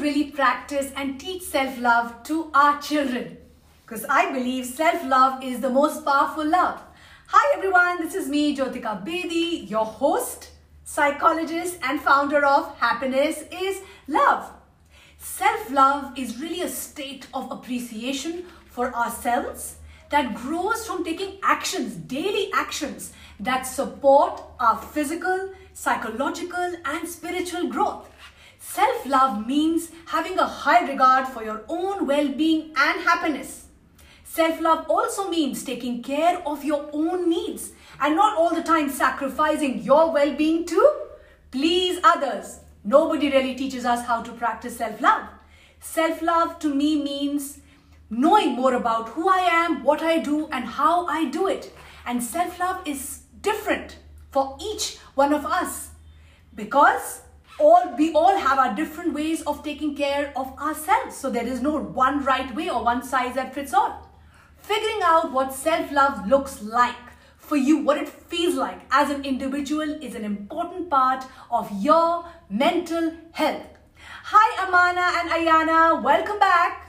really practice and teach self love to our children. Because I believe self love is the most powerful love. Hi everyone, this is me, Jyotika Bedi, your host, psychologist, and founder of Happiness is Love. Self love is really a state of appreciation for ourselves that grows from taking actions, daily actions that support our physical, psychological, and spiritual growth. Self love means having a high regard for your own well being and happiness. Self love also means taking care of your own needs and not all the time sacrificing your well being to please others. Nobody really teaches us how to practice self love. Self love to me means knowing more about who I am, what I do, and how I do it. And self love is different for each one of us because all we all have our different ways of taking care of ourselves so there is no one right way or one size that fits all figuring out what self-love looks like for you what it feels like as an individual is an important part of your mental health hi amana and ayana welcome back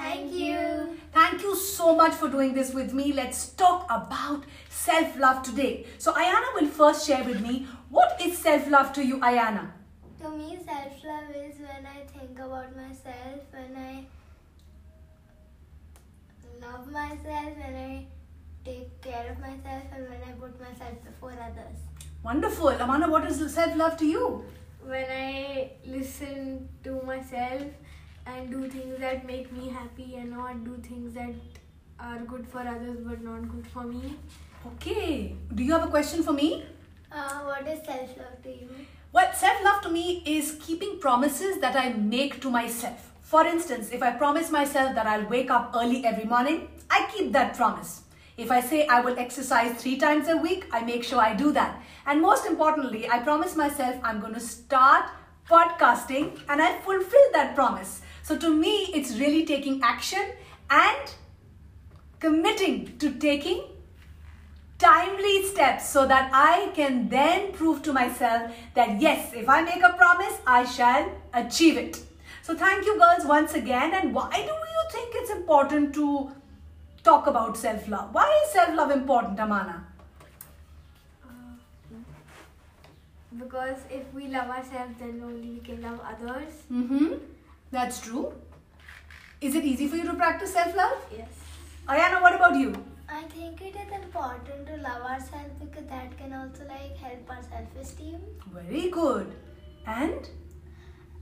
Thank you. Thank you so much for doing this with me. Let's talk about self love today. So, Ayana will first share with me what is self love to you, Ayana? To me, self love is when I think about myself, when I love myself, when I take care of myself, and when I put myself before others. Wonderful. Amana, what is self love to you? When I listen to myself and do things that make me happy and not do things that are good for others but not good for me. Okay. Do you have a question for me? Uh, what is self love to you? Well, self love to me is keeping promises that I make to myself. For instance, if I promise myself that I'll wake up early every morning, I keep that promise. If I say I will exercise three times a week, I make sure I do that. And most importantly, I promise myself I'm going to start podcasting and I fulfill that promise. So to me, it's really taking action and committing to taking timely steps so that I can then prove to myself that yes, if I make a promise, I shall achieve it. So thank you girls once again. And why do you think it's important to talk about self-love? Why is self-love important, Amana? Because if we love ourselves, then only we can love others. Mm-hmm. That's true. Is it easy for you to practice self-love? Yes. Ayana, what about you? I think it is important to love ourselves because that can also like help our self-esteem, Very good. And?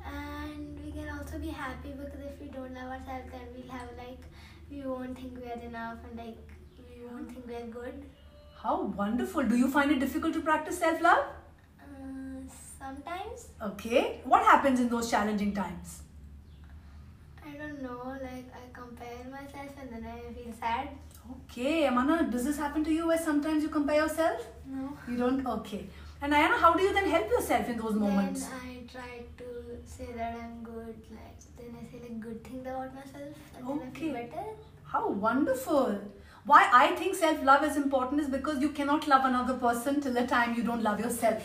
and we can also be happy because if we don't love ourselves, then we'll have like we won't think we are enough and like we won't think we are good. How wonderful. Do you find it difficult to practice self-love? Uh, sometimes Okay. What happens in those challenging times? I don't know, like I compare myself and then I feel sad. Okay, Amana, does this happen to you where sometimes you compare yourself? No. You don't? Okay. And Ayana, how do you then help yourself in those moments? Then I try to say that I'm good. Like then I say like good things about myself, and then I feel Okay. better. How wonderful. Why I think self love is important is because you cannot love another person till the time you don't love yourself.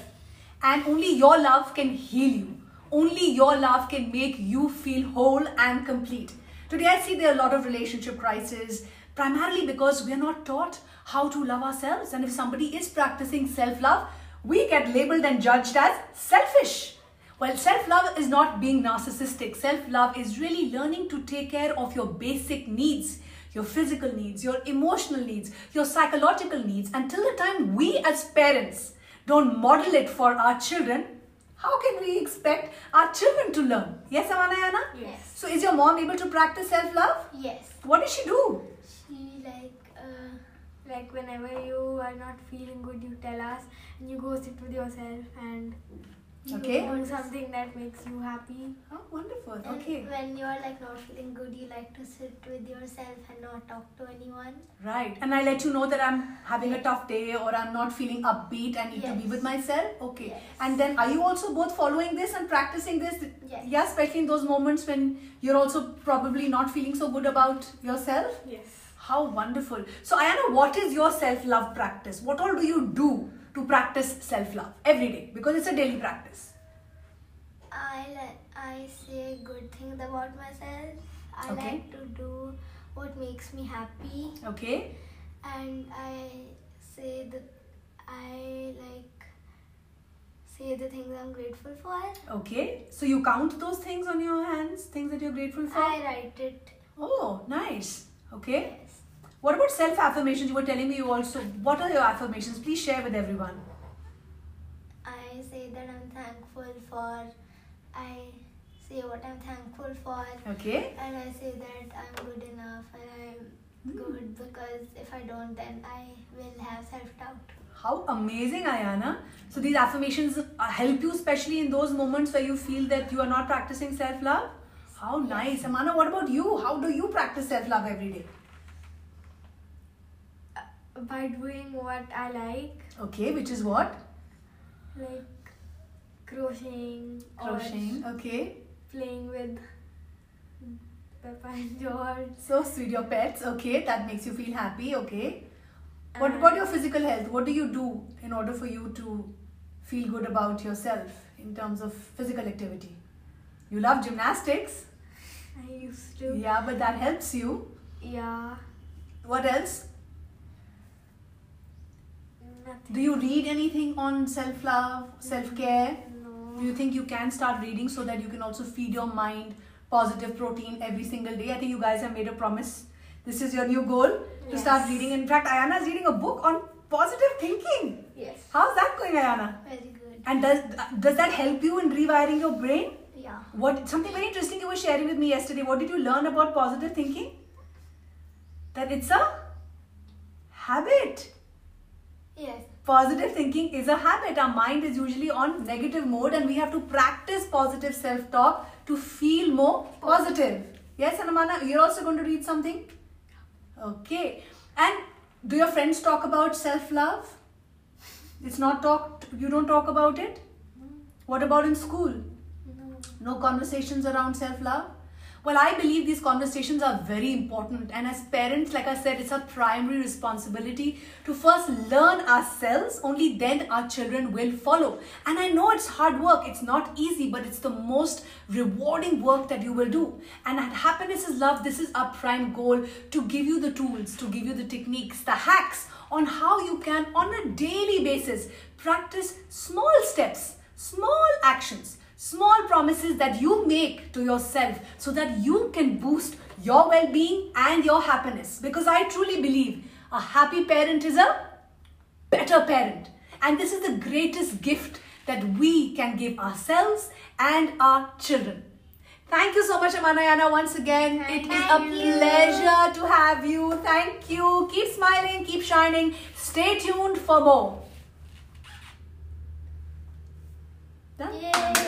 And only your love can heal you. Only your love can make you feel whole and complete. Today I see there are a lot of relationship crises, primarily because we are not taught how to love ourselves. And if somebody is practicing self love, we get labeled and judged as selfish. Well, self love is not being narcissistic. Self love is really learning to take care of your basic needs, your physical needs, your emotional needs, your psychological needs. Until the time we as parents don't model it for our children, how can we expect our children to learn? Yes, Amanayana? Yes. So, is your mom able to practice self love? Yes. What does she do? Like whenever you are not feeling good, you tell us and you go sit with yourself and you Okay. do something that makes you happy. Oh, wonderful. and Okay. when you're like not feeling good, you like to sit with yourself and not talk to anyone. Right. And I let you know that I'm having a tough day or I'm not feeling upbeat. I need to be with myself. Okay. Yes. And then are you also both following this and practicing this? Yes. Yeah, especially in those moments when you're also probably not feeling so good about yourself. Yes. How wonderful. So, Ayana, what is your self love practice? What all do you do to practice self love every day? Because it's a daily practice. I like I say good things about myself. I Okay. like to do what makes me happy, Okay. and I say that I like say the things I'm grateful for. Okay. So you count those things on your hands, things that you're grateful for? I write it. Oh, nice. Okay. What about self affirmations? You were telling me you also. What are your affirmations? Please share with everyone. I say that I'm thankful for. I say what I'm thankful for, Okay. and I say that I'm good enough and I'm good because if I don't, then I will have self doubt. How amazing, Ayana. So these affirmations uh, help you, especially in those moments where you feel that you are not practicing self love. How nice, Amana. What about you? How do you practice self love every day? By doing what I like, Okay, which is what? like crocheting, Crocheting. Okay. playing with Peppa and George. So sweet, your pets. Okay, that makes you feel happy. Okay. What And- about your physical health? What do you do in order for you to feel good about yourself in terms of physical activity? You love gymnastics. I used to. Yeah, but that helps you. Yeah. What else? Nothing. Do you read anything on self love, self care? No. Do you think you can start reading so that you can also feed your mind positive protein every single day? I think you guys have made a promise. This is your new goal to start reading. In fact, Ayana is reading a book on positive thinking. Yes. How's that going, Ayana? Very good. And does does that help you in rewiring your brain? Yeah. What something very interesting you were sharing with me yesterday. What did you learn about positive thinking? That it's a habit. Yes. Positive thinking is a habit. Our mind is usually on negative mode, and we have to practice positive self talk to feel more positive. Yes, Anamana, you're also going to read something? Okay. And do your friends talk about self love? It's not talked, you don't talk about it? What about in school? No. No conversations around self love? Well, I believe these conversations are very important, and as parents, like I said, it's our primary responsibility to first learn ourselves, only then our children will follow. And I know it's hard work, it's not easy, but it's the most rewarding work that you will do. And at Happiness is Love, this is our prime goal to give you the tools, to give you the techniques, the hacks on how you can, on a daily basis, practice small steps, small actions small promises that you make to yourself so that you can boost your well being and your happiness. Because I truly believe a happy parent is a better parent. And this is the greatest gift that we can give ourselves and our children. Thank you so much, Amanayana, once again. it is a you. pleasure to have you. Thank you. Keep smiling, keep shining. Stay tuned for more. Done? Yay.